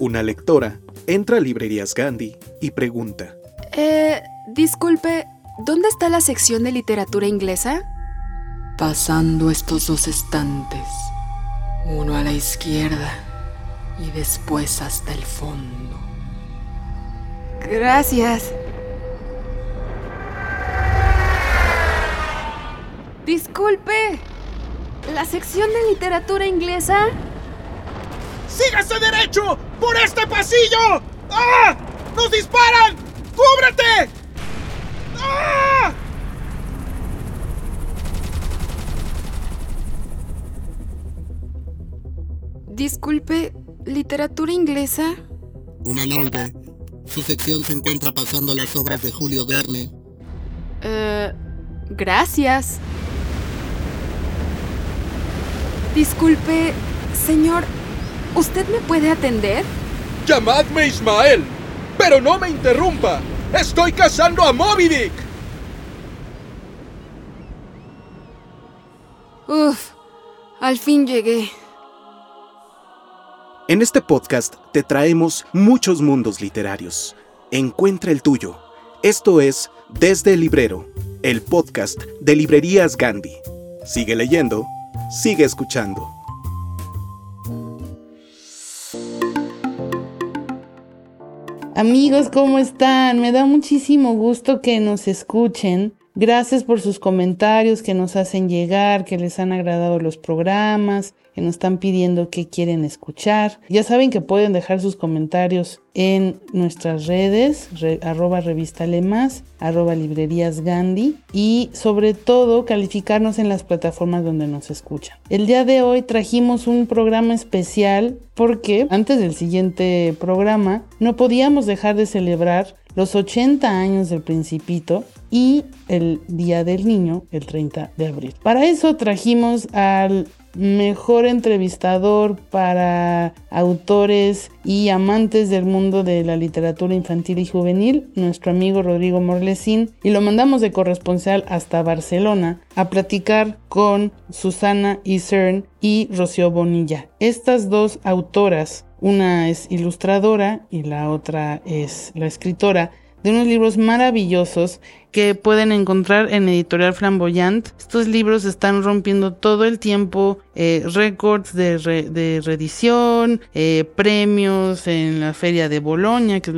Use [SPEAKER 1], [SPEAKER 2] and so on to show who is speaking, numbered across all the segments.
[SPEAKER 1] Una lectora entra a Librerías Gandhi y pregunta.
[SPEAKER 2] Eh, disculpe, ¿dónde está la sección de literatura inglesa?
[SPEAKER 3] Pasando estos dos estantes, uno a la izquierda y después hasta el fondo.
[SPEAKER 2] Gracias. Disculpe, ¿la sección de literatura inglesa?
[SPEAKER 4] ¡Sígase derecho! ¡Por este pasillo! ¡Ah! ¡Nos disparan! ¡Cúbrete! ¡Ah!
[SPEAKER 2] Disculpe, ¿literatura inglesa?
[SPEAKER 5] Una noche. Su sección se encuentra pasando las obras de Julio Verne.
[SPEAKER 2] Eh, gracias. Disculpe, señor, ¿usted me puede atender?
[SPEAKER 4] Llamadme Ismael, pero no me interrumpa. Estoy cazando a Moby Dick.
[SPEAKER 2] Uf, al fin llegué.
[SPEAKER 1] En este podcast te traemos muchos mundos literarios. Encuentra el tuyo. Esto es Desde el Librero, el podcast de Librerías Gandhi. Sigue leyendo, sigue escuchando.
[SPEAKER 6] Amigos, ¿cómo están? Me da muchísimo gusto que nos escuchen. Gracias por sus comentarios que nos hacen llegar, que les han agradado los programas, que nos están pidiendo qué quieren escuchar. Ya saben que pueden dejar sus comentarios en nuestras redes, arroba revista Lemas, arroba librerías Gandhi y sobre todo calificarnos en las plataformas donde nos escuchan. El día de hoy trajimos un programa especial porque antes del siguiente programa no podíamos dejar de celebrar los 80 años del Principito y el Día del Niño, el 30 de abril. Para eso trajimos al mejor entrevistador para autores y amantes del mundo de la literatura infantil y juvenil, nuestro amigo Rodrigo Morlesín, y lo mandamos de corresponsal hasta Barcelona a platicar con Susana Isern y Rocío Bonilla. Estas dos autoras, una es ilustradora y la otra es la escritora, de unos libros maravillosos que pueden encontrar en Editorial Flamboyant. Estos libros están rompiendo todo el tiempo eh, récords de, de reedición, eh, premios en la Feria de Bolonia, que es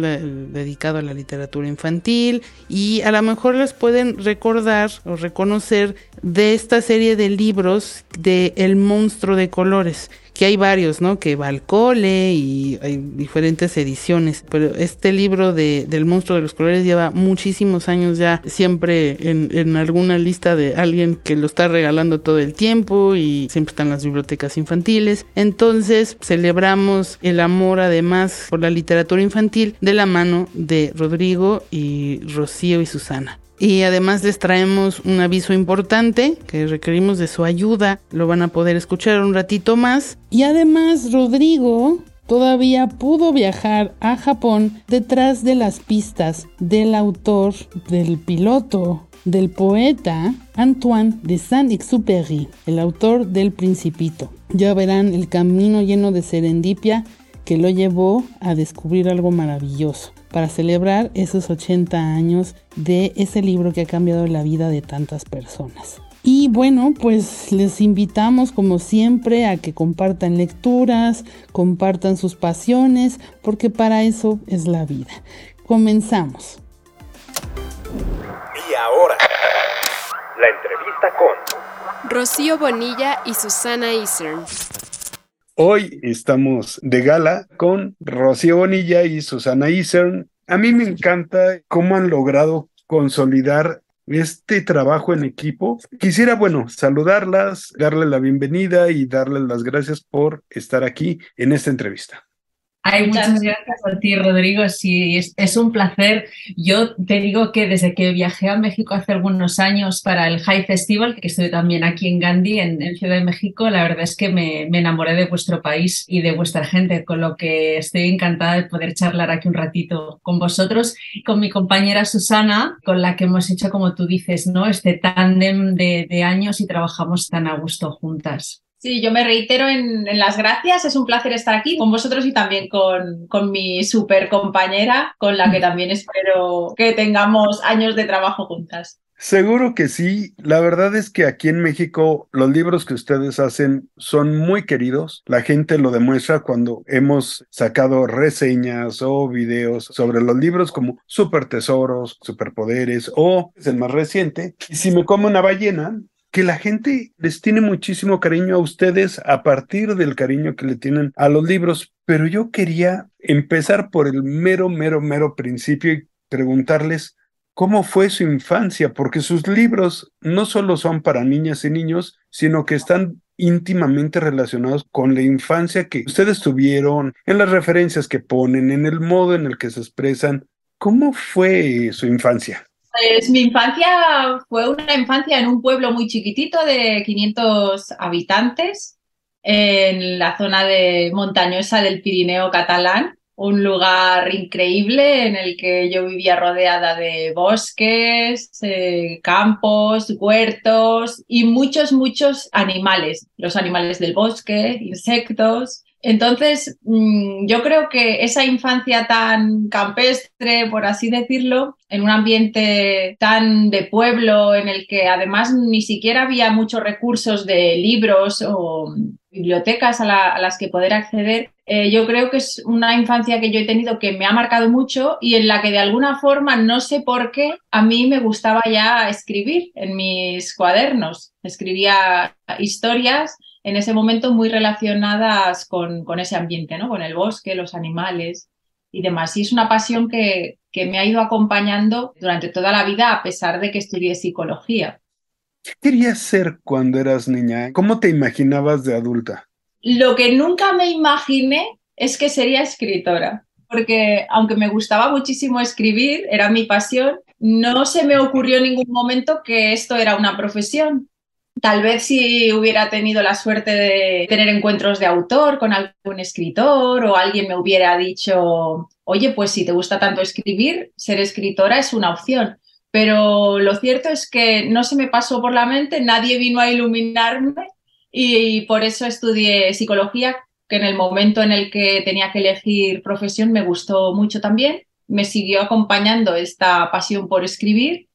[SPEAKER 6] dedicado a la literatura infantil, y a lo mejor les pueden recordar o reconocer de esta serie de libros de El monstruo de colores que hay varios, ¿no? Que va al cole y hay diferentes ediciones, pero este libro de, del monstruo de los colores lleva muchísimos años ya siempre en, alguna lista de alguien que lo está regalando todo el tiempo y siempre están las bibliotecas infantiles. Entonces celebramos el amor además por la literatura infantil de la mano de Rodrigo y Rocío y Susana. Y además les traemos un aviso importante que requerimos de su ayuda. Lo van a poder escuchar un ratito más. Y además Rodrigo todavía pudo viajar a Japón detrás de las pistas del autor, del piloto, del poeta Antoine de Saint-Exupéry, el autor del Principito. Ya verán el camino lleno de serendipia que lo llevó a descubrir algo maravilloso para celebrar esos 80 años de ese libro que ha cambiado la vida de tantas personas. Y bueno, pues les invitamos como siempre a que compartan lecturas, compartan sus pasiones, porque para eso es la vida. Comenzamos.
[SPEAKER 1] Y ahora, la entrevista con
[SPEAKER 2] Rocío Bonilla y Susana Isern.
[SPEAKER 7] Hoy estamos de gala con Rocío Bonilla y Susana Isern. A mí me encanta cómo han logrado consolidar este trabajo en equipo. Quisiera, bueno, saludarlas, darle la bienvenida y darles las gracias por estar aquí en esta entrevista.
[SPEAKER 8] Ay, muchas gracias a ti, Rodrigo. Sí, es, un placer. Yo te digo que desde que viajé a México hace algunos años para el High Festival, que estoy también aquí en Gandhi, en, Ciudad de México, la verdad es que me, me, enamoré de vuestro país y de vuestra gente, con lo que estoy encantada de poder charlar aquí un ratito con vosotros y con mi compañera Susana, con la que hemos hecho, como tú dices, ¿no? este tándem de, de años y trabajamos tan a gusto juntas.
[SPEAKER 9] Sí, yo me reitero en, las gracias. Es un placer estar aquí con vosotros y también con, con mi super compañera, con la que también espero que tengamos años de trabajo juntas.
[SPEAKER 10] Seguro que sí. La verdad es que aquí en México los libros que ustedes hacen son muy queridos. La gente lo demuestra cuando hemos sacado reseñas o videos sobre los libros como Super Tesoros, Superpoderes o es el más reciente. Y si me come una ballena, que la gente les tiene muchísimo cariño a ustedes a partir del cariño que le tienen a los libros, pero yo quería empezar por el mero, mero, mero principio y preguntarles cómo fue su infancia, porque sus libros no solo son para niñas y niños, sino que están íntimamente relacionados con la infancia que ustedes tuvieron, en las referencias que ponen, en el modo en el que se expresan. ¿Cómo fue su infancia?
[SPEAKER 9] Pues mi infancia fue una infancia en un pueblo muy chiquitito de 500 habitantes en la zona de montañosa del Pirineo catalán, un lugar increíble en el que yo vivía rodeada de bosques, eh, campos, huertos y muchos, muchos animales, los animales del bosque, insectos. Entonces, mm, yo creo que esa infancia tan campestre, por así decirlo, en un ambiente tan de pueblo, en el que además ni siquiera había muchos recursos de libros o bibliotecas a, las que poder acceder, eh, yo creo que es una infancia que yo he tenido que me ha marcado mucho y en la que de alguna forma, no sé por qué, a mí me gustaba ya escribir en mis cuadernos. Escribía historias en ese momento muy relacionadas con, con, ese ambiente, ¿no? Con el bosque, los animales y demás. Y es una pasión que, que me ha ido acompañando durante toda la vida a pesar de que estudié psicología.
[SPEAKER 10] ¿Qué querías ser cuando eras niña? ¿Cómo te imaginabas de adulta?
[SPEAKER 9] Lo que nunca me imaginé es que sería escritora, porque aunque me gustaba muchísimo escribir, era mi pasión, no se me ocurrió en ningún momento que esto era una profesión. Tal vez si hubiera tenido la suerte de tener encuentros de autor con algún escritor o alguien me hubiera dicho, oye, pues si te gusta tanto escribir, ser escritora es una opción. Pero lo cierto es que no se me pasó por la mente, nadie vino a iluminarme y, por eso estudié psicología, que en el momento en el que tenía que elegir profesión me gustó mucho también. Me siguió acompañando esta pasión por escribir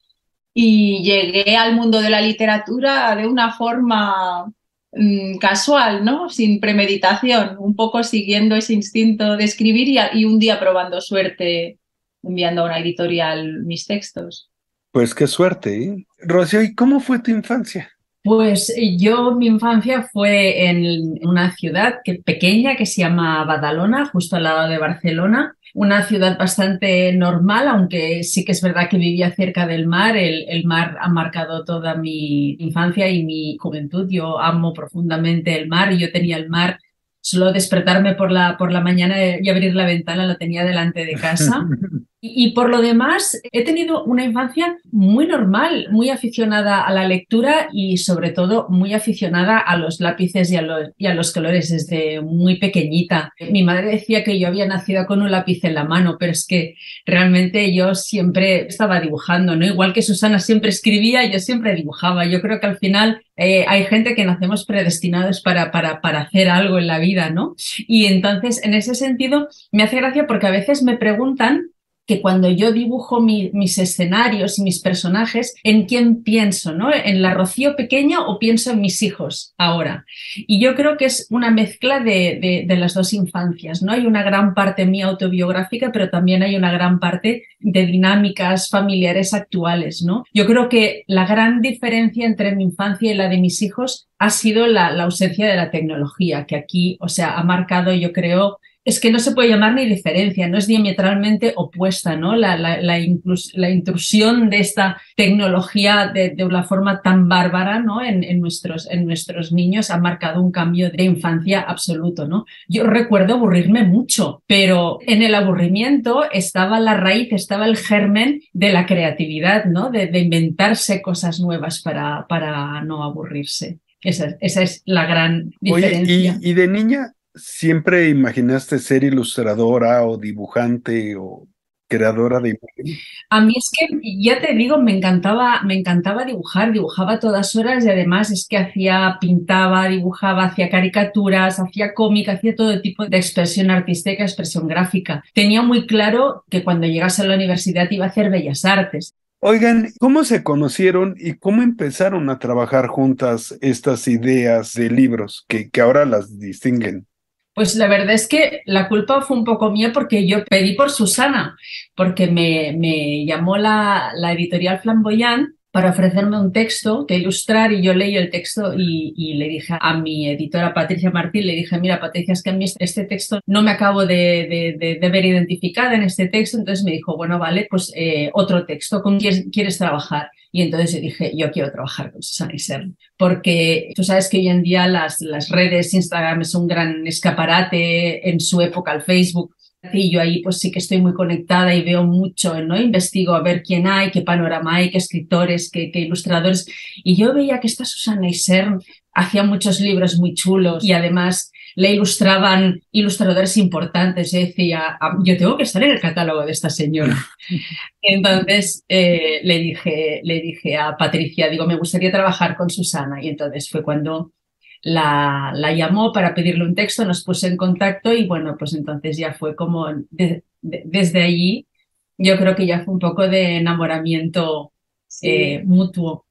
[SPEAKER 9] y llegué al mundo de la literatura de una forma mm, casual, ¿no? Sin premeditación, un poco siguiendo ese instinto de escribir y, un día probando suerte enviando a una editorial mis textos.
[SPEAKER 10] Pues qué suerte, ¿eh? Rocío, ¿y cómo fue tu infancia?
[SPEAKER 9] Pues yo, mi infancia fue en una ciudad que, pequeña que se llama Badalona, justo al lado de Barcelona, una ciudad bastante normal, aunque sí que es verdad que vivía cerca del mar. El, mar ha marcado toda mi infancia y mi juventud. Yo amo profundamente el mar yo tenía el mar. Solo despertarme por la, por la mañana y abrir la ventana lo tenía delante de casa. Y, por lo demás, he tenido una infancia muy normal, muy aficionada a la lectura y sobre todo muy aficionada a los lápices y a los, colores desde muy pequeñita. Mi madre decía que yo había nacido con un lápiz en la mano, pero es que realmente yo siempre estaba dibujando, ¿no? Igual que Susana siempre escribía, yo siempre dibujaba. Yo creo que al final eh, hay gente que nacemos predestinados para, para hacer algo en la vida, ¿no? Y entonces, en ese sentido, me hace gracia porque a veces me preguntan que cuando yo dibujo mis escenarios y mis personajes, ¿en quién pienso? ¿no? ¿En la Rocío pequeña o pienso en mis hijos ahora? Y yo creo que es una mezcla de, de, las dos infancias. ¿no? Hay una gran parte mía autobiográfica, pero también hay una gran parte de dinámicas familiares actuales. ¿no? Yo creo que la gran diferencia entre mi infancia y la de mis hijos ha sido la, la ausencia de la tecnología, que aquí, o sea, ha marcado, yo creo, es que no se puede llamar ni diferencia, no es diametralmente opuesta, ¿no? La, la, la, intrusión de esta tecnología de, de, una forma tan bárbara, ¿no? En, en, nuestros, en nuestros niños ha marcado un cambio de infancia absoluto, ¿no? Yo recuerdo aburrirme mucho, pero en el aburrimiento estaba la raíz, estaba el germen de la creatividad, ¿no? De, de inventarse cosas nuevas para, para no aburrirse. Esa, esa es la gran diferencia.
[SPEAKER 10] Oye, y, y de niña, ¿Siempre imaginaste ser ilustradora o dibujante o
[SPEAKER 7] creadora de imagen?
[SPEAKER 8] A mí es que, ya te digo, me encantaba, me encantaba dibujar, dibujaba a todas horas y además es que hacía, pintaba, dibujaba, hacía caricaturas, hacía cómic, hacía todo tipo de expresión artística, expresión gráfica. Tenía muy claro que cuando llegase a la universidad iba a hacer bellas artes.
[SPEAKER 7] Oigan, ¿cómo se conocieron y cómo empezaron a trabajar juntas estas ideas de libros que, que ahora las distinguen?
[SPEAKER 8] Pues la verdad es que la culpa fue un poco mía porque yo pedí por Susana, porque me, me llamó la, la editorial Flamboyant para ofrecerme un texto que ilustrar y yo leí el texto y, le dije a mi editora Patricia Martín, le dije, mira Patricia, es que a mí este texto no me acabo de, de, ver identificada en este texto, entonces me dijo, bueno, vale, pues eh, otro texto, ¿con quién quieres trabajar? Y entonces dije, yo quiero trabajar con Susana Isern, porque tú sabes que hoy en día las, las redes, Instagram es un gran escaparate, en su época el Facebook y yo ahí pues sí que estoy muy conectada y veo mucho, ¿no? Investigo a ver quién hay, qué panorama hay, qué escritores, qué, qué ilustradores. Y yo veía que esta Susana Isern hacía muchos libros muy chulos y además le ilustraban ilustradores importantes. Yo decía, ah, yo tengo que estar en el catálogo de esta señora. Entonces eh, le, dije, le dije a Patricia, digo, me gustaría trabajar con Susana. Y entonces fue cuando la, la, llamó para pedirle un texto, nos puso en contacto y bueno, pues entonces ya fue como desde allí, yo creo que ya fue un poco de enamoramiento eh, mutuo.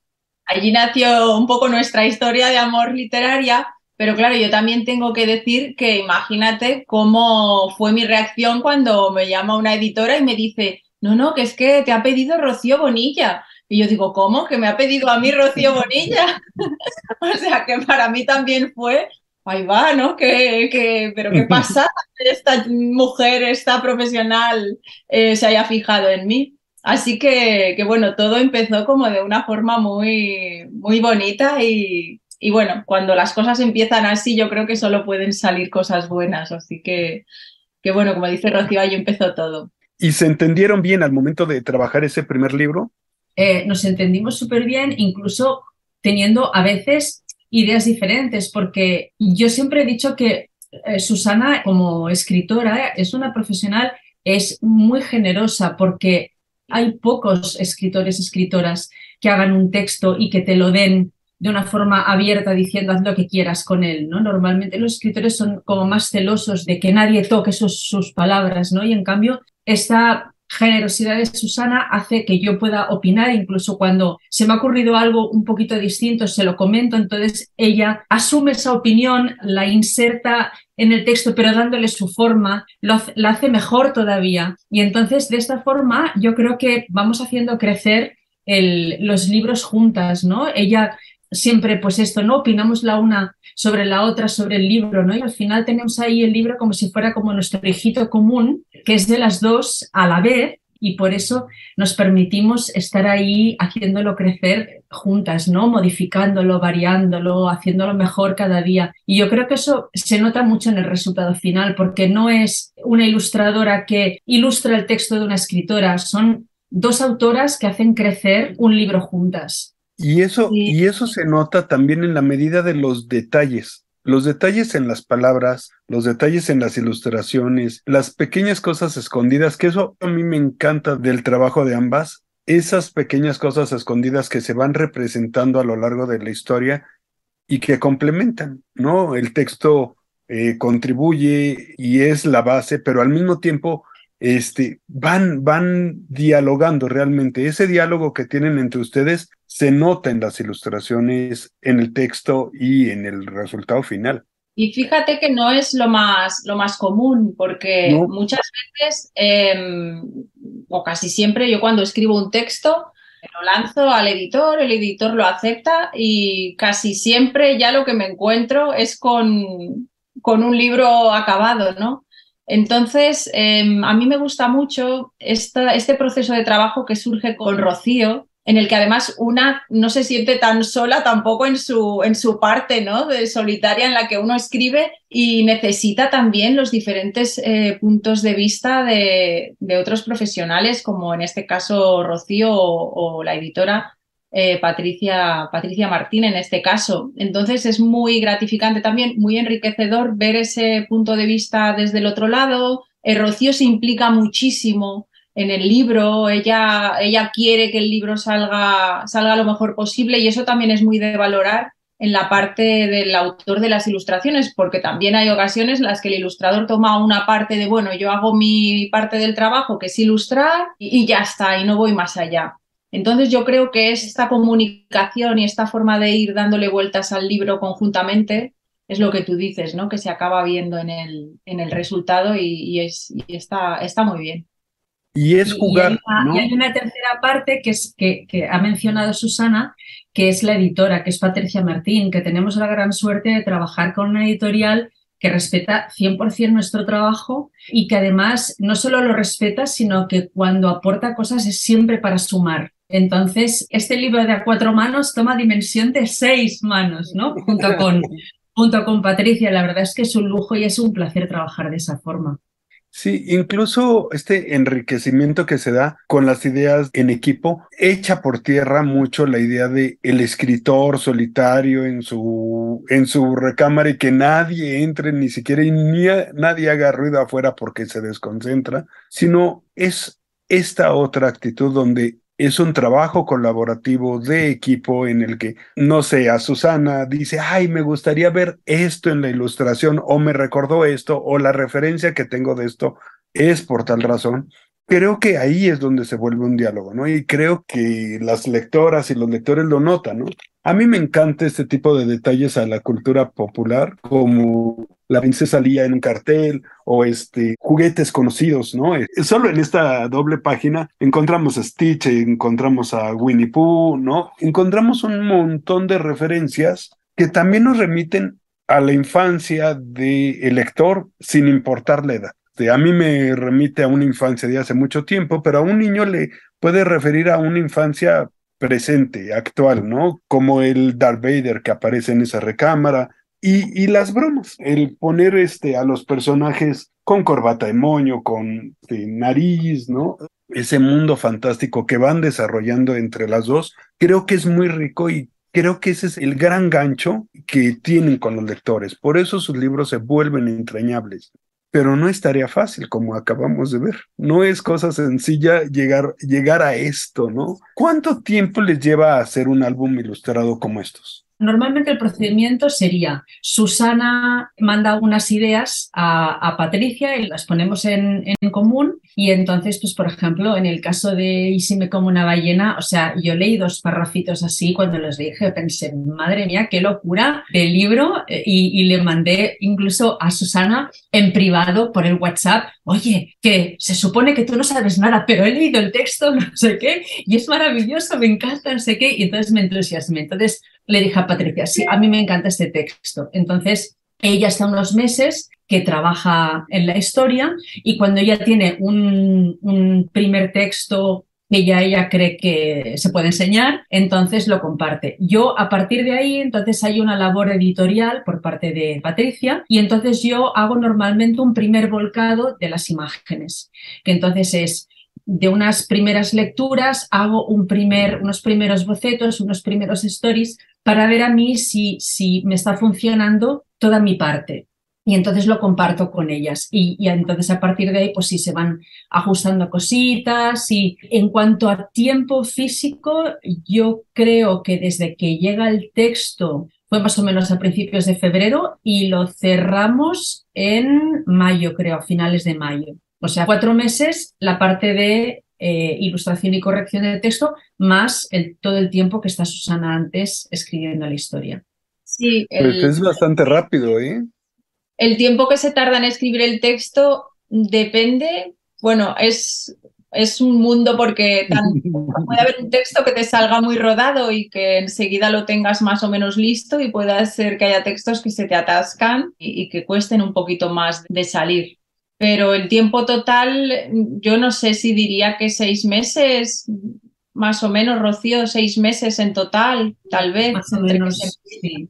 [SPEAKER 9] Allí nació un poco nuestra historia de amor literaria, pero claro, yo también tengo que decir que imagínate cómo fue mi reacción cuando me llama una editora y me dice, no, no, que es que te ha pedido Rocío Bonilla. Y yo digo, ¿cómo? Que me ha pedido a mí Rocío Bonilla. o sea, que para mí también fue, ahí va, ¿no? Que, pero ¿qué pasa? Esta mujer, esta profesional eh, se haya fijado en mí. Así que, que, bueno, todo empezó como de una forma muy, muy bonita y, y bueno, cuando las cosas empiezan así, yo creo que solo pueden salir cosas buenas. Así que, que bueno, como dice Rocío, ahí empezó todo.
[SPEAKER 7] ¿Y se entendieron bien al momento de trabajar ese primer libro?
[SPEAKER 8] Eh, nos entendimos súper bien, incluso teniendo a veces ideas diferentes, porque yo siempre he dicho que eh, Susana como escritora es una profesional, es muy generosa porque hay pocos escritores, escritoras que hagan un texto y que te lo den de una forma abierta diciendo haz lo que quieras con él, ¿no? Normalmente los escritores son como más celosos de que nadie toque sus, sus palabras, ¿no? Y en cambio esta generosidad de Susana hace que yo pueda opinar, incluso cuando se me ha ocurrido algo un poquito distinto, se lo comento, entonces ella asume esa opinión, la inserta en el texto, pero dándole su forma, lo, la hace mejor todavía. Y entonces, de esta forma, yo creo que vamos haciendo crecer el, los libros juntas, ¿no? Ella siempre, pues esto, ¿no? Opinamos la una sobre la otra, sobre el libro, ¿no? Y al final tenemos ahí el libro como si fuera como nuestro hijito común, que es de las dos a la vez, y por eso nos permitimos estar ahí haciéndolo crecer juntas, ¿no? Modificándolo, variándolo, haciéndolo mejor cada día. Y yo creo que eso se nota mucho en el resultado final, porque no es una ilustradora que ilustra el texto de una escritora, son dos autoras que hacen crecer un libro juntas.
[SPEAKER 7] Y eso, y eso se nota también en la medida de los detalles. Los detalles en las palabras, los detalles en las ilustraciones, las pequeñas cosas escondidas, que eso a mí me encanta del trabajo de ambas, esas pequeñas cosas escondidas que se van representando a lo largo de la historia y que complementan, ¿no? El texto eh, contribuye y es la base, pero al mismo tiempo este, van, van dialogando realmente. Ese diálogo que tienen entre ustedes se nota en las ilustraciones, en el texto y en el resultado final.
[SPEAKER 9] Y fíjate que no es lo más, lo más común, porque muchas veces, em, o casi siempre, yo cuando escribo un texto, lo lanzo al editor, el editor lo acepta y casi siempre ya lo que me encuentro es con, con un libro acabado, ¿no? Entonces, em, a mí me gusta mucho este proceso de trabajo que surge con Rocío, en el que además una no se siente tan sola tampoco en su, en su parte ¿no? de solitaria en la que uno escribe y necesita también los diferentes eh, puntos de vista de, otros profesionales, como en este caso Rocío o la editora eh, Patricia, Patricia Martín en este caso. Entonces es muy gratificante también, muy enriquecedor ver ese punto de vista desde el otro lado. El Rocío se implica muchísimo en el libro, ella, ella quiere que el libro salga, salga lo mejor posible y eso también es muy de valorar en la parte del autor de las ilustraciones, porque también hay ocasiones en las que el ilustrador toma una parte de, bueno, yo hago mi parte del trabajo, que es ilustrar, y, ya está, y no voy más allá. Entonces yo creo que es esta comunicación y esta forma de ir dándole vueltas al libro conjuntamente es lo que tú dices, ¿no? Que se acaba viendo en el, en el resultado y, es, está, está muy bien.
[SPEAKER 10] Y es jugar.
[SPEAKER 8] Y hay, una, tercera parte que, es, que, que, ha mencionado Susana, que es la editora, que es Patricia Martín, que tenemos la gran suerte de trabajar con una editorial que respeta 100% nuestro trabajo y que además no solo lo respeta, sino que cuando aporta cosas es siempre para sumar. Entonces, este libro de a cuatro manos toma dimensión de seis manos, ¿no? Junto con, junto con Patricia. La verdad es que es un lujo y es un placer trabajar de esa forma.
[SPEAKER 10] Sí, incluso este enriquecimiento que se da con las ideas en equipo echa por tierra mucho la idea de el escritor solitario en su en su recámara y que nadie entre ni siquiera y ni nadie haga ruido afuera porque se desconcentra, sino es esta otra actitud donde es un trabajo colaborativo de equipo en el que, no sé, a Susana dice, ay, me gustaría ver esto en la ilustración o me recordó esto o la referencia que tengo de esto es por tal razón. Creo que ahí es donde se vuelve un diálogo, ¿no? Y creo que las lectoras y los lectores lo notan, ¿no? A mí me encanta este tipo de detalles a la cultura popular, como la princesa Lía en un cartel o este juguetes conocidos, ¿no? Eh, solo en esta doble página encontramos a Stitch, encontramos a Winnie Pooh, ¿no? Encontramos un montón de referencias que también nos remiten a la infancia del lector sin importar la edad. A mí me remite a una infancia de hace mucho tiempo, pero a un niño le puede referir a una infancia presente, actual, ¿no? Como el Darth Vader que aparece en esa recámara y, las bromas, el poner este, a los personajes con corbata de moño, con nariz, ¿no? Ese mundo fantástico que van desarrollando entre las dos, creo que es muy rico y creo que ese es el gran gancho que tienen con los lectores. Por eso sus libros se vuelven entrañables pero no es tarea fácil, como acabamos de ver. No es cosa sencilla llegar, llegar a esto, ¿no? ¿Cuánto tiempo les lleva a hacer un álbum ilustrado como estos?
[SPEAKER 8] Normalmente el procedimiento sería, Susana manda unas ideas a, Patricia y las ponemos en, común y entonces, pues por ejemplo, en el caso de Y si me como una ballena, o sea, yo leí dos parrafitos así cuando los dije, pensé, madre mía, qué locura del libro eh, y, y le mandé incluso a Susana en privado por el WhatsApp, oye, que se supone que tú no sabes nada, pero he leído el texto, no sé qué, y es maravilloso, me encanta, no sé qué, y entonces me entusiasmé. Entonces, le dije a Patricia, sí, a mí me encanta este texto. Entonces, ella está unos meses que trabaja en la historia y cuando ella tiene un, primer texto que ya ella cree que se puede enseñar, entonces lo comparte. Yo a partir de ahí, entonces hay una labor editorial por parte de Patricia y entonces yo hago normalmente un primer volcado de las imágenes, que entonces es de unas primeras lecturas, hago un primer, unos primeros bocetos, unos primeros stories para ver a mí si, si me está funcionando toda mi parte. Y entonces lo comparto con ellas. Y, y, entonces a partir de ahí, pues sí, se van ajustando cositas. Y en cuanto a tiempo físico, yo creo que desde que llega el texto, fue más o menos a principios de febrero y lo cerramos en mayo, creo, a finales de mayo. O sea, cuatro meses la parte de eh, ilustración y corrección de texto, más el, todo el tiempo que está Susana antes escribiendo la historia.
[SPEAKER 9] Sí,
[SPEAKER 10] pues es bastante rápido, ¿eh?
[SPEAKER 9] El tiempo que se tarda en escribir el texto depende, bueno, es, es un mundo porque puede haber un texto que te salga muy rodado y que enseguida lo tengas más o menos listo y puede ser que haya textos que se te atascan y que cuesten un poquito más de salir pero el tiempo total, yo no sé si diría que seis meses, más o menos, Rocío, seis meses en total, tal vez.
[SPEAKER 8] Más o menos, sí.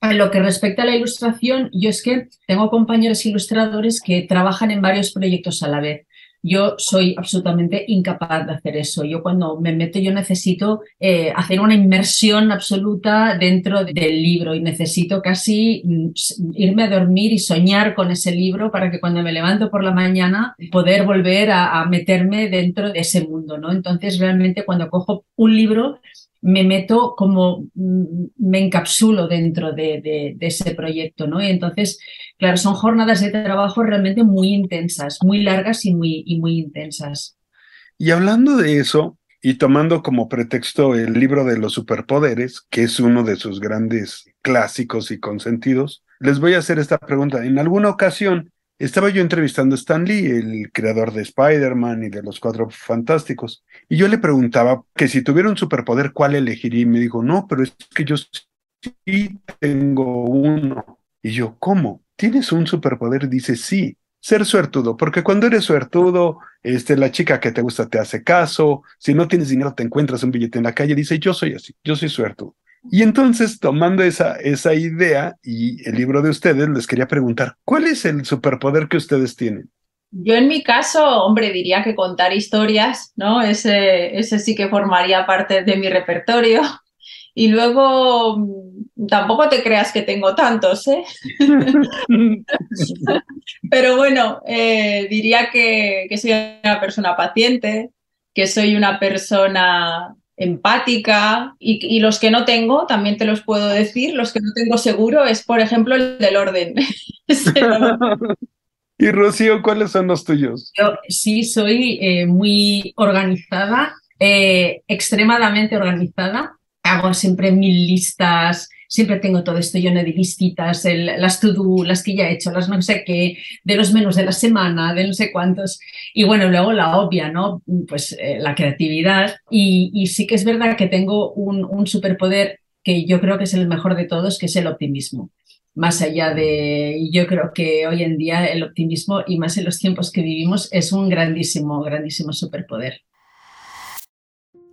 [SPEAKER 8] En lo que respecta a la ilustración, yo es que tengo compañeros ilustradores que trabajan en varios proyectos a la vez. Yo soy absolutamente incapaz de hacer eso. Yo cuando me meto, yo necesito eh, hacer una inmersión absoluta dentro del libro y necesito casi mm, irme a dormir y soñar con ese libro para que cuando me levanto por la mañana poder volver a, a meterme dentro de ese mundo, ¿no? Entonces realmente cuando cojo un libro me meto como, mm, me encapsulo dentro de, ese proyecto, ¿no? Y entonces, claro, son jornadas de trabajo realmente muy intensas, muy largas y muy, y muy intensas.
[SPEAKER 7] Y hablando de eso, y tomando como pretexto el libro de los superpoderes, que es uno de sus grandes clásicos y consentidos, les voy a hacer esta pregunta. En alguna ocasión estaba yo entrevistando a Stan Lee, el creador de Spider-Man y de los Cuatro Fantásticos, y yo le preguntaba que si tuviera un superpoder, ¿cuál elegiría? Y me dijo, no, pero es que yo sí tengo uno. Y yo, ¿cómo? ¿Tienes un superpoder? Dice, sí, ser suertudo, porque cuando eres suertudo, este, la chica que te gusta te hace caso, si no tienes dinero te encuentras un billete en la calle, dice, yo soy así, yo soy suertudo. Y entonces, tomando esa, esa idea y el libro de ustedes, les quería preguntar, ¿cuál es el superpoder que ustedes tienen?
[SPEAKER 9] Yo en mi caso, hombre, diría que contar historias, ¿no? Ese, ese sí que formaría parte de mi repertorio. Y luego, mm, tampoco te creas que tengo tantos, ¿eh? Pero bueno, eh, diría que, que soy una persona paciente, que soy una persona empática y, los que no tengo, también te los puedo decir, los que no tengo seguro es, por ejemplo, el del orden.
[SPEAKER 7] y Rocío, ¿cuáles son los tuyos?
[SPEAKER 8] Yo sí soy eh, muy organizada, eh, extremadamente organizada. Hago siempre mil listas, siempre tengo todo esto lleno de listitas, las to-do, las que ya he hecho, las no sé qué, de los menús de la semana, de no sé cuántos. Y bueno, luego la obvia, ¿no? Pues eh, la creatividad. Y, sí que es verdad que tengo un, un superpoder que yo creo que es el mejor de todos, que es el optimismo más allá de, yo creo que hoy en día el optimismo y más en los tiempos que vivimos es un grandísimo, grandísimo superpoder.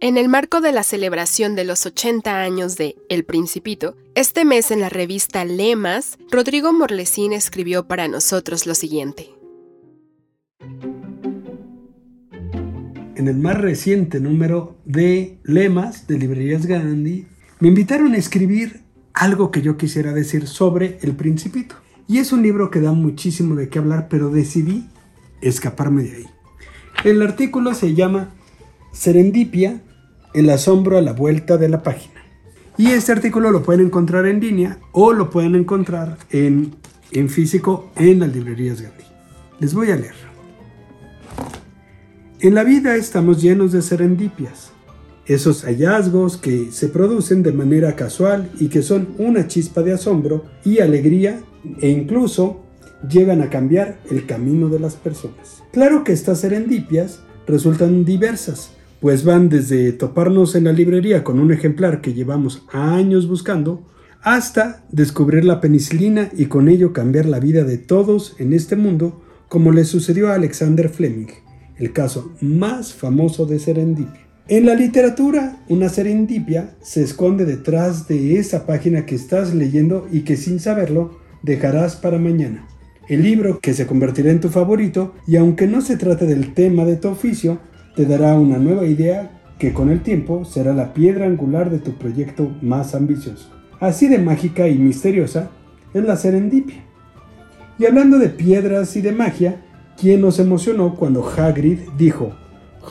[SPEAKER 2] En el marco de la celebración de los 80 años de El Principito, este mes en la revista Lemas, Rodrigo Morlesín escribió para nosotros lo siguiente.
[SPEAKER 10] En el más reciente número de Lemas de Librerías Gandhi, me invitaron a escribir algo que yo quisiera decir sobre El Principito. Y es un libro que da muchísimo de qué hablar, pero decidí escaparme de ahí. El artículo se llama Serendipia, el asombro a la vuelta de la página. Y este artículo lo pueden encontrar en línea o lo pueden encontrar en, en físico en las librerías Gandhi. Les voy a leer. En la vida estamos llenos de serendipias, esos hallazgos que se producen de manera casual y que son una chispa de asombro y alegría e incluso llegan a cambiar el camino de las personas. Claro que estas serendipias resultan diversas, pues van desde toparnos en la librería con un ejemplar que llevamos años buscando, hasta descubrir la penicilina y con ello cambiar la vida de todos en este mundo, como le sucedió a Alexander Fleming, el caso más famoso de serendipia. En la literatura, una serendipia se esconde detrás de esa página que estás leyendo y que sin saberlo dejarás para mañana. El libro que se convertirá en tu favorito y aunque no se trate del tema de tu oficio, te dará una nueva idea que con el tiempo será la piedra angular de tu proyecto más ambicioso. Así de mágica y misteriosa es la serendipia. Y hablando de piedras y de magia, ¿quién nos emocionó cuando Hagrid dijo,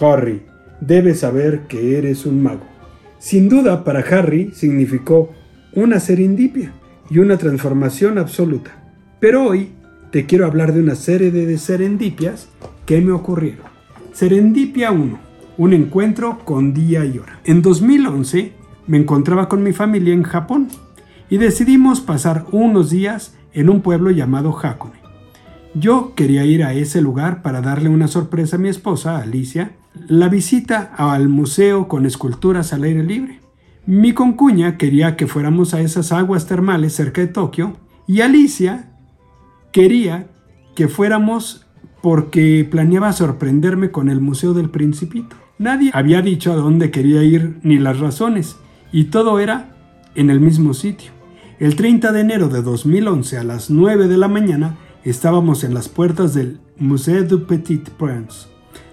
[SPEAKER 10] Harry, debes saber que eres un mago? Sin duda para Harry significó una serendipia y una transformación absoluta. Pero hoy te quiero hablar de una serie de serendipias que me ocurrieron. Serendipia 1. Un encuentro con día y hora. En 2011 me encontraba con mi familia en Japón y decidimos pasar unos días en un pueblo llamado Hakone. Yo quería ir a ese lugar para darle una sorpresa a mi esposa, Alicia, la visita al museo con esculturas al aire libre. Mi concuña quería que fuéramos a esas aguas termales cerca de Tokio y Alicia quería que fuéramos porque planeaba sorprenderme con el Museo del Principito. Nadie había dicho a dónde quería ir ni las razones, y todo era en el mismo sitio. El 30 de enero de 2011 a las 9 de la mañana estábamos en las puertas del Musée du Petit Prince.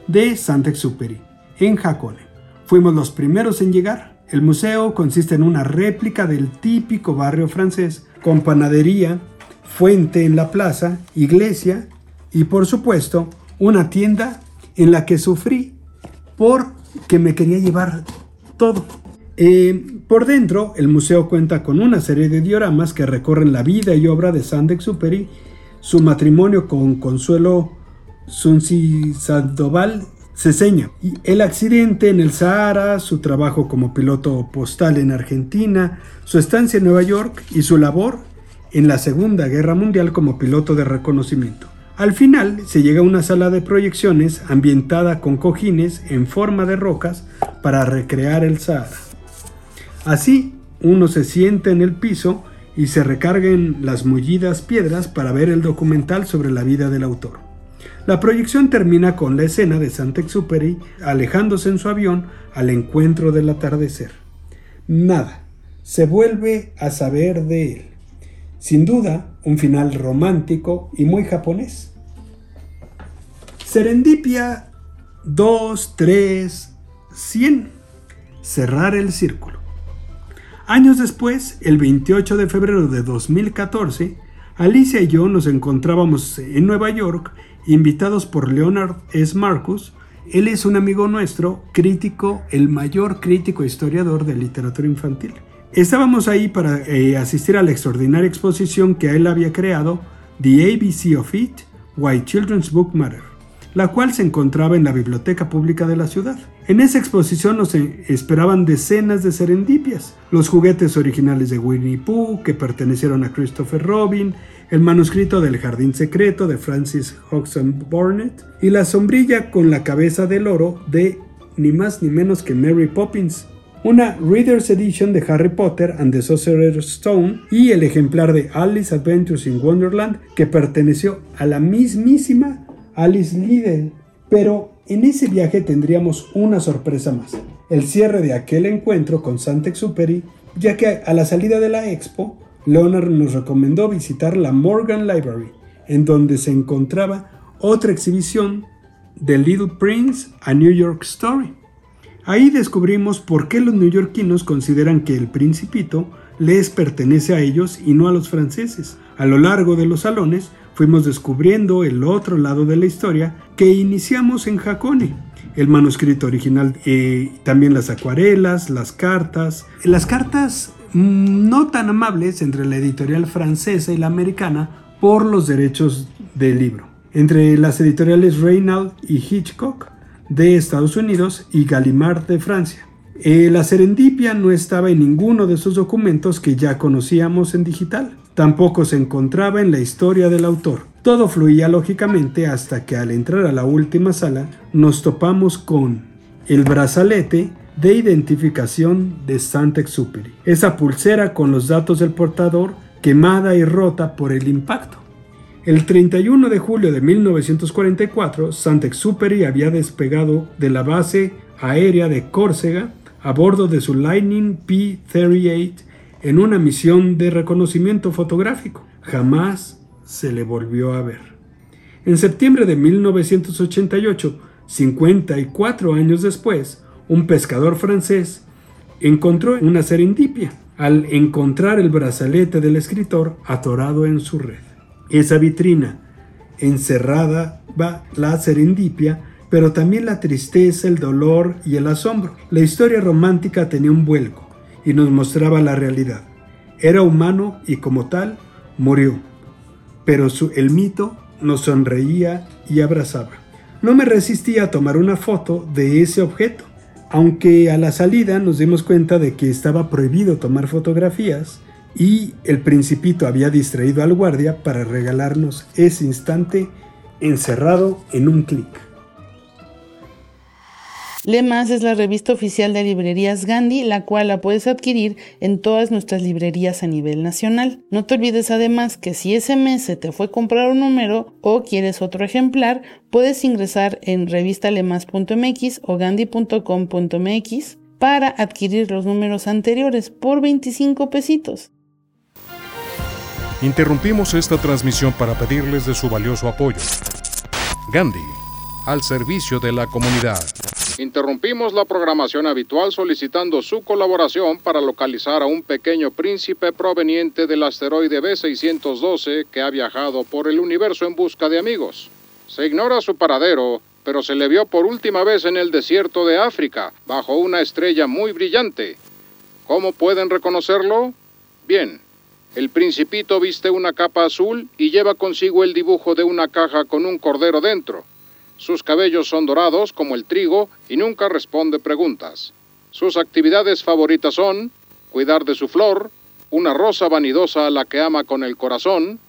[SPEAKER 10] de Saint-Exupéry, en Jacone. Fuimos los primeros en llegar. El museo consiste en una réplica del típico barrio francés, con panadería, fuente en la plaza, iglesia y por supuesto una tienda en la que sufrí porque me quería llevar todo. Eh, por dentro, el museo cuenta con una serie de dioramas que recorren la vida y obra de Saint-Exupéry, su matrimonio con Consuelo Sunsi Sandoval Ceseña, el accidente en el Sahara, su trabajo como piloto postal en Argentina, su estancia en Nueva York y su labor en la Segunda Guerra Mundial como piloto de reconocimiento. Al final se llega a una sala de proyecciones ambientada con cojines en forma de rocas para recrear el Sahara. Así, uno se sienta en el piso y se recarguen las mullidas piedras para ver el documental sobre la vida del autor. La proyección termina con la escena de Saint-Exupéry alejándose en su avión al encuentro del atardecer. Nada, se vuelve a saber de él. Sin duda, un final romántico y muy japonés. Serendipia 2, 3, 100. Cerrar el círculo. Años después, el 28 de febrero de 2014, Alicia y yo nos encontrábamos en Nueva York, invitados por Leonard S. Marcus. Él es un amigo nuestro, crítico, el mayor crítico e historiador de literatura infantil. Estábamos ahí para eh, asistir a la extraordinaria exposición que él había creado, The ABC of It, Why Children's Book Matter la cual se encontraba en la biblioteca pública de la ciudad. En esa exposición nos e, esperaban decenas de serendipias, los juguetes originales de Winnie Pooh que pertenecieron a Christopher Robin, el manuscrito del Jardín Secreto de Francis Hodgson Burnett y la sombrilla con la cabeza del oro de ni más ni menos que Mary Poppins, una Reader's Edition de Harry Potter and the Sorcerer's Stone y el ejemplar de Alice Adventures in Wonderland que perteneció a la mismísima Alice Liddell. Pero en ese viaje tendríamos una sorpresa más. El cierre de aquel encuentro con Saint-Exupéry, ya que a la salida de la expo, Leonard nos recomendó visitar la Morgan Library, en donde se encontraba otra exhibición de Little Prince a New York Story. Ahí descubrimos por qué los neoyorquinos consideran que el principito les pertenece a ellos y no a los franceses. A lo largo de los salones fuimos descubriendo el otro lado de la historia que iniciamos en Jacone. El manuscrito original, eh, también las acuarelas, las cartas. Las cartas mm, no tan amables entre la editorial francesa y la americana por los derechos del libro. Entre las editoriales Reynald y Hitchcock de Estados Unidos y Gallimard de Francia. Eh, la serendipia no estaba en ninguno de esos documentos que ya conocíamos en digital. Tampoco se encontraba en la historia del autor. Todo fluía lógicamente hasta que al entrar a la última sala nos topamos con el brazalete de identificación de Saint-Exupéry. Esa pulsera con los datos del portador quemada y rota por el impacto. El 31 de julio de 1944, Saint-Exupéry había despegado de la base aérea de Córcega a bordo de su Lightning P-38 en una misión de reconocimiento fotográfico. Jamás se le volvió a ver. En septiembre de 1988, 54 años después, un pescador francés encontró una serendipia al encontrar el brazalete del escritor atorado en su red. Esa vitrina encerrada va la serendipia, pero también la tristeza, el dolor y el asombro. La historia romántica tenía un vuelco y nos mostraba la realidad. Era humano y como tal murió, pero su, el mito nos sonreía y abrazaba. No me resistí a tomar una foto de ese objeto, aunque a la salida nos dimos cuenta de que estaba prohibido tomar fotografías y el principito había distraído al guardia para regalarnos ese instante encerrado en un clic.
[SPEAKER 6] Lemas es la revista oficial de librerías Gandhi, la cual la puedes adquirir en todas nuestras librerías a nivel nacional. No te olvides además que si ese mes se te fue comprar un número o quieres otro ejemplar, puedes ingresar en revistalemas.mx o gandhi.com.mx para adquirir los números anteriores por 25 pesitos.
[SPEAKER 11] Interrumpimos esta transmisión para pedirles de su valioso apoyo. Gandhi al servicio de la comunidad.
[SPEAKER 12] Interrumpimos la programación habitual solicitando su colaboración para localizar a un pequeño príncipe proveniente del asteroide B612 que ha viajado por el universo en busca de amigos. Se ignora su paradero, pero se le vio por última vez en el desierto de África, bajo una estrella muy brillante. ¿Cómo pueden reconocerlo? Bien, el principito viste una capa azul y lleva consigo el dibujo de una caja con un cordero dentro. Sus cabellos son dorados como el trigo y nunca responde preguntas. Sus actividades favoritas son cuidar de su flor, una rosa vanidosa a la que ama con el corazón,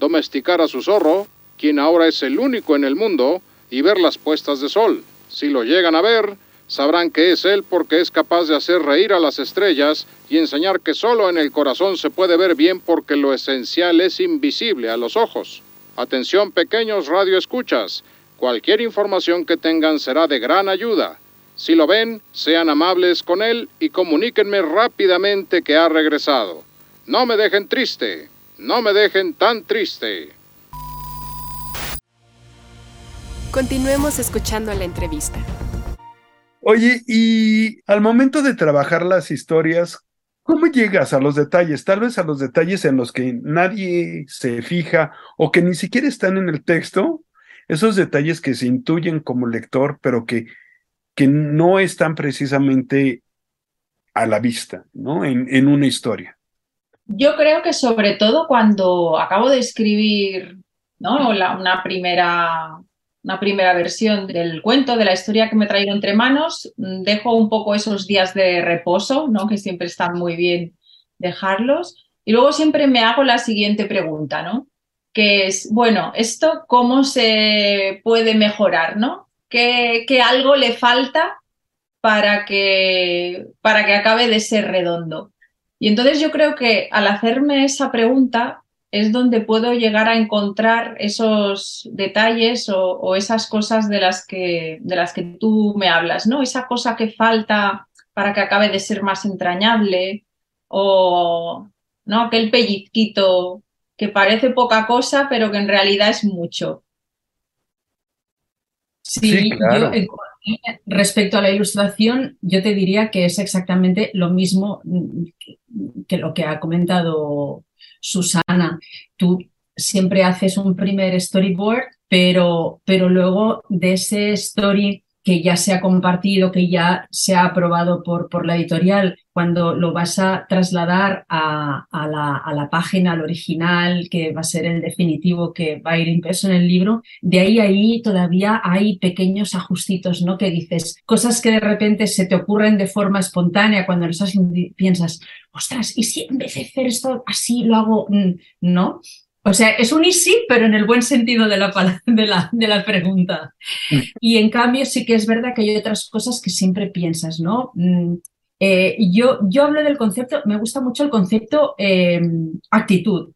[SPEAKER 12] domesticar a su zorro, quien ahora es el único en el mundo, y ver las puestas de sol. Si lo llegan a ver, sabrán que es él porque es capaz de hacer reír a las estrellas y enseñar que solo en el corazón se puede ver bien porque lo esencial es invisible a los ojos. Atención pequeños radioescuchas, Cualquier información que tengan será de gran ayuda. Si lo ven, sean amables con él y comuníquenme rápidamente que ha regresado. No me dejen triste, no me dejen tan triste.
[SPEAKER 2] Continuemos escuchando la entrevista.
[SPEAKER 7] Oye, y al momento de trabajar las historias, ¿cómo llegas a los detalles? Tal vez a los detalles en los que nadie se fija o que ni siquiera están en el texto, esos detalles que se intuyen como lector, pero que, que no están precisamente a la vista, ¿no? En, en una historia.
[SPEAKER 9] Yo creo que sobre todo cuando acabo de escribir ¿no? una, primera, una primera versión del cuento, de la historia que me traigo entre manos, dejo un poco esos días de reposo, ¿no? que siempre están muy bien dejarlos, y luego siempre me hago la siguiente pregunta, ¿no? que es, bueno, esto cómo se puede mejorar, ¿no? ¿Qué, algo le falta para que, para que acabe de ser redondo? Y entonces yo creo que al hacerme esa pregunta es donde puedo llegar a encontrar esos detalles o, esas cosas de las, que, de las que tú me hablas, ¿no? Esa cosa que falta para que acabe de ser más entrañable o ¿no? aquel pellizquito que parece poca cosa, pero que en realidad es mucho.
[SPEAKER 8] Sí, yo, respecto a la ilustración, yo te diría que es exactamente lo mismo que lo que ha comentado Susana. Tú siempre haces un primer storyboard, pero, pero luego de ese story que ya se ha compartido, que ya se ha aprobado por, por la editorial, cuando lo vas a trasladar a, la, a, la, página, al original, que va a ser el definitivo que va a ir impreso en el libro, de ahí a ahí todavía hay pequeños ajustitos, ¿no? Que dices, cosas que de repente se te ocurren de forma espontánea cuando los piensas, ostras, ¿y si en vez de hacer esto así lo hago? Mm, no, o sea, es un easy, pero en el buen sentido de la, de la, de la pregunta. Mm. Y en cambio sí que es verdad que hay otras cosas que siempre piensas, ¿no? Mm, eh, yo, yo hablo del concepto, me gusta mucho el concepto em, actitud.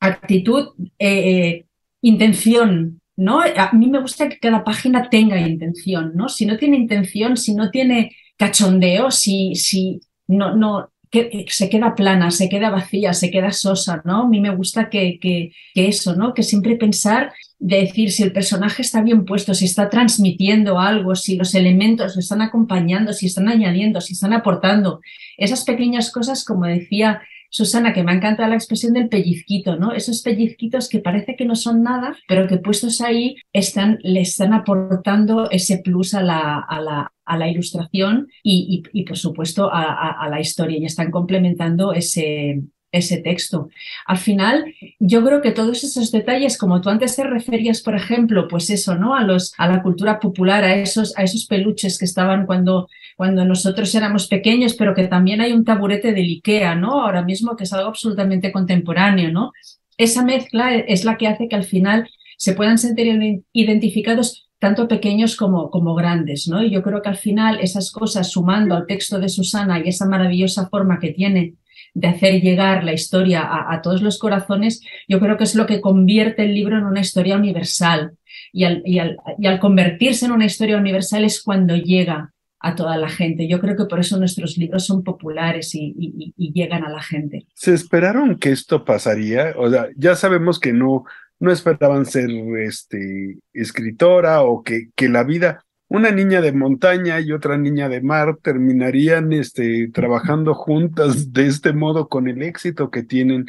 [SPEAKER 8] Actitud, eh, intención, ¿no? A mí me gusta que cada página tenga intención, ¿no? Si no tiene intención, si no tiene cachondeo, si, si no, no, que se queda plana, se queda vacía, se queda sosa, ¿no? A mí me gusta que, que, eso, ¿no? Que siempre pensar de decir si el personaje está bien puesto, si está transmitiendo algo, si los elementos lo están acompañando, si están añadiendo, si están aportando. Esas pequeñas cosas, como decía Susana, que me encanta la expresión del pellizquito, ¿no? Esos pellizquitos que parece que no son nada, pero que puestos ahí le están aportando ese plus a la, a la, ilustración y, por supuesto a, la historia y están complementando ese, ese texto. Al final, yo creo que todos esos detalles, como tú antes te referías, por ejemplo, pues eso, ¿no? A los, a la cultura popular, a esos, a esos peluches que estaban cuando, cuando nosotros éramos pequeños, pero que también hay un taburete del IKEA, ¿no? Ahora mismo que es algo absolutamente contemporáneo, ¿no? Esa mezcla es la que hace que al final se puedan sentir identificados tanto pequeños como, como grandes, ¿no? Y yo creo que al final esas cosas, sumando al texto de Susana y esa maravillosa forma que tiene de hacer llegar la historia a, todos los corazones, yo creo que es lo que convierte el libro en una historia universal. Y al, y al, y al convertirse en una historia universal es cuando llega a toda la gente. Yo creo que por eso nuestros libros son populares y, y, llegan a la gente.
[SPEAKER 7] ¿Se esperaron que esto pasaría? O sea, ya sabemos que no,
[SPEAKER 10] no esperaban ser este, escritora o que, que la vida, una niña de montaña y otra niña de mar terminarían este, trabajando juntas de este modo con el éxito que tienen.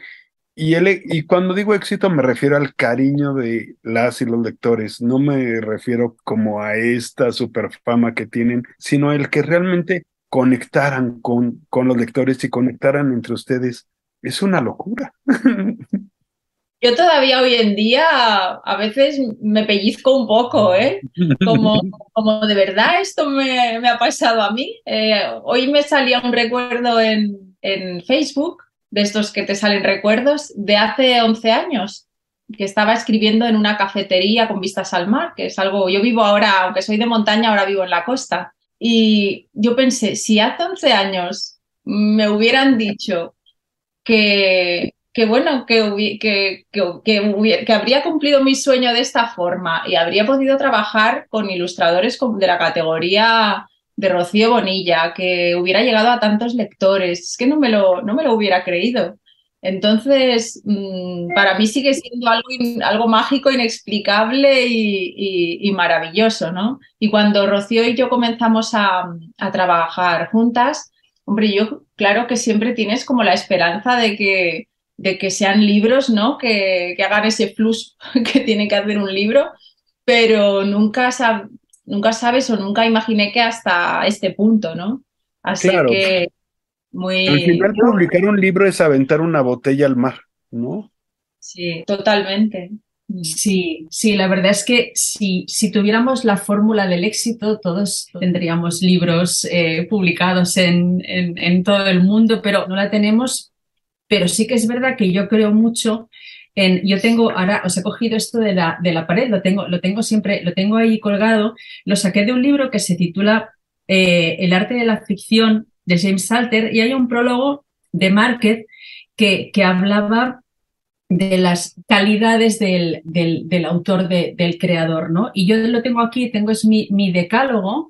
[SPEAKER 10] Y, el, y cuando digo éxito me refiero al cariño de las y los lectores, no me refiero como a esta super fama que tienen, sino el que realmente conectaran con, con los lectores y conectaran entre ustedes. Es una locura.
[SPEAKER 9] Yo todavía hoy en día a veces me pellizco un poco, ¿eh? Como, como de verdad esto me, ha pasado a mí. Eh, hoy me salía un recuerdo en, en Facebook, de estos que te salen recuerdos, de hace 11 años, que estaba escribiendo en una cafetería con vistas al mar, que es algo, yo vivo ahora, aunque soy de montaña, ahora vivo en la costa. Y yo pensé, si hace 11 años me hubieran dicho que, que bueno, que, que, que, que, habría cumplido mi sueño de esta forma y habría podido trabajar con ilustradores de la categoría de Rocío Bonilla, que hubiera llegado a tantos lectores. Es que no me lo, no me lo hubiera creído. Entonces, mm, para mí sigue siendo algo, algo mágico, inexplicable y, maravilloso, ¿no? Y cuando Rocío y yo comenzamos a, a trabajar juntas, hombre, yo claro que siempre tienes como la esperanza de que, de que sean libros, ¿no? Que, que hagan ese plus que tiene que hacer un libro, pero nunca, nunca sabes o nunca imaginé que hasta este punto, ¿no? Así que muy...
[SPEAKER 10] Al final publicar un libro es aventar una botella al mar, ¿no?
[SPEAKER 9] Sí, totalmente.
[SPEAKER 8] Sí, sí, la verdad es que si, si tuviéramos la fórmula del éxito, todos tendríamos libros eh, publicados en, en, en, todo el mundo, pero no la tenemos pero sí que es verdad que yo creo mucho en, yo tengo, ahora os he cogido esto de la, de la pared, lo tengo, lo tengo siempre, lo tengo ahí colgado, lo saqué de un libro que se titula eh, El arte de la ficción de James Salter y hay un prólogo de Market que, que hablaba de las calidades del, del, autor, de, del creador, ¿no? Y yo lo tengo aquí, tengo es mi, mi decálogo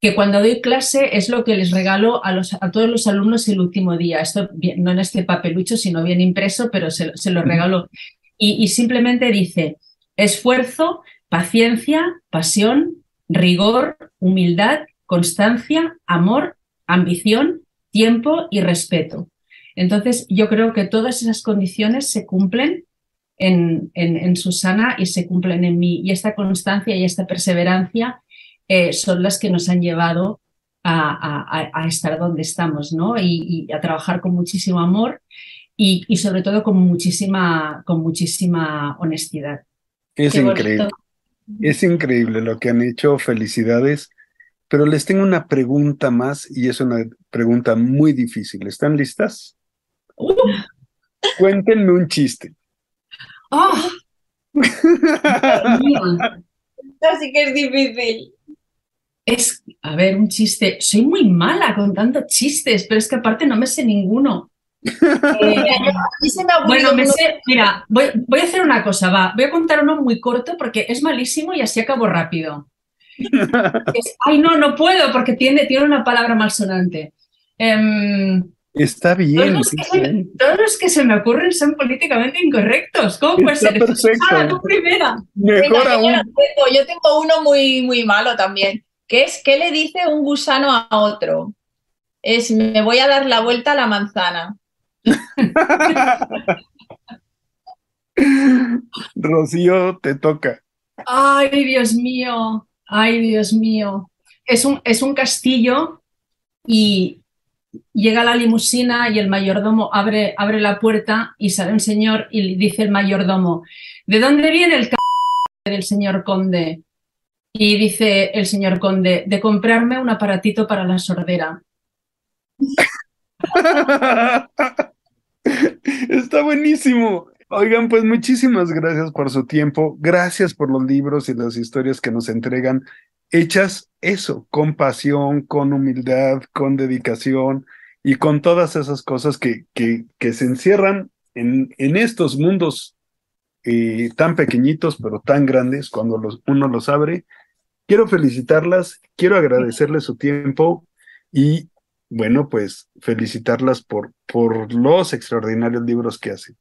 [SPEAKER 8] que cuando doy clase es lo que les regalo a, los, a todos los alumnos el último día. Esto no en este papelucho, sino bien impreso, pero se, lo regalo. Y, simplemente dice, esfuerzo, paciencia, pasión, rigor, humildad, constancia, amor, ambición, tiempo y respeto. Entonces, yo creo que todas esas condiciones se cumplen en, en, en Susana y se cumplen en mí. Y esta constancia y esta perseverancia eh, son las que nos han llevado a, estar donde estamos, ¿no? Y, a trabajar con muchísimo amor y, sobre todo con muchísima, con muchísima honestidad.
[SPEAKER 10] Es increíble. Es increíble lo que han hecho. Felicidades. Pero les tengo una pregunta más y es una pregunta muy difícil. ¿Están listas? Uh. Cuéntenme un chiste.
[SPEAKER 9] ¡Oh! Así que es difícil.
[SPEAKER 8] Es, a ver, un chiste. Soy muy mala con tantos chistes, pero es que aparte no me sé ninguno. Eh, bueno, me sé, mira, voy, voy, a hacer una cosa, va, voy a contar uno muy corto porque es malísimo y así acabo rápido. ay, no, no puedo porque tiene, tiene una palabra malsonante.
[SPEAKER 10] Em, Está bien. Todos
[SPEAKER 8] los, que se, todos los, que se, me ocurren son políticamente incorrectos. ¿Cómo puede ser?
[SPEAKER 10] Perfecto.
[SPEAKER 8] Ah, tu primera.
[SPEAKER 10] Mejor aún.
[SPEAKER 9] Yo tengo uno muy, muy malo también que es ¿qué le dice un gusano a otro? Es me voy a dar la vuelta a la manzana.
[SPEAKER 10] Rocío, te toca.
[SPEAKER 8] Ay, Dios mío, ay, Dios mío. Es un, es un castillo y llega la limusina y el mayordomo abre, abre la puerta y sale un señor y dice el mayordomo, ¿de dónde viene el del señor conde? Y dice el señor conde, de comprarme un aparatito para la sordera.
[SPEAKER 10] Está buenísimo. Oigan, pues muchísimas gracias por su tiempo, gracias por los libros y las historias que nos entregan, hechas eso, con pasión, con humildad, con dedicación y con todas esas cosas que, que, se encierran en, en estos mundos eh, tan pequeñitos pero tan grandes cuando los, uno los abre Quiero felicitarlas, quiero agradecerles su tiempo y, bueno, pues felicitarlas por, por los extraordinarios libros que hacen.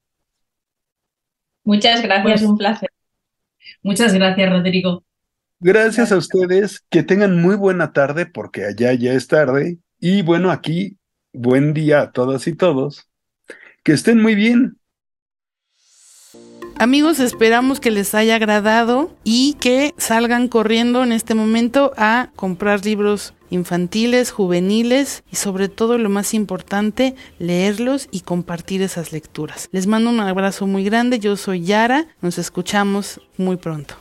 [SPEAKER 9] Muchas gracias, un placer.
[SPEAKER 8] Muchas gracias, Rodrigo.
[SPEAKER 10] Gracias a ustedes, que tengan muy buena tarde porque allá ya es tarde. Y bueno, aquí, buen día a todas y todos. Que estén muy bien.
[SPEAKER 6] Amigos, esperamos que les haya agradado y que salgan corriendo en este momento a comprar libros infantiles, juveniles y sobre todo lo más importante, leerlos y compartir esas lecturas. Les mando un abrazo muy grande, yo soy Yara, nos escuchamos muy pronto.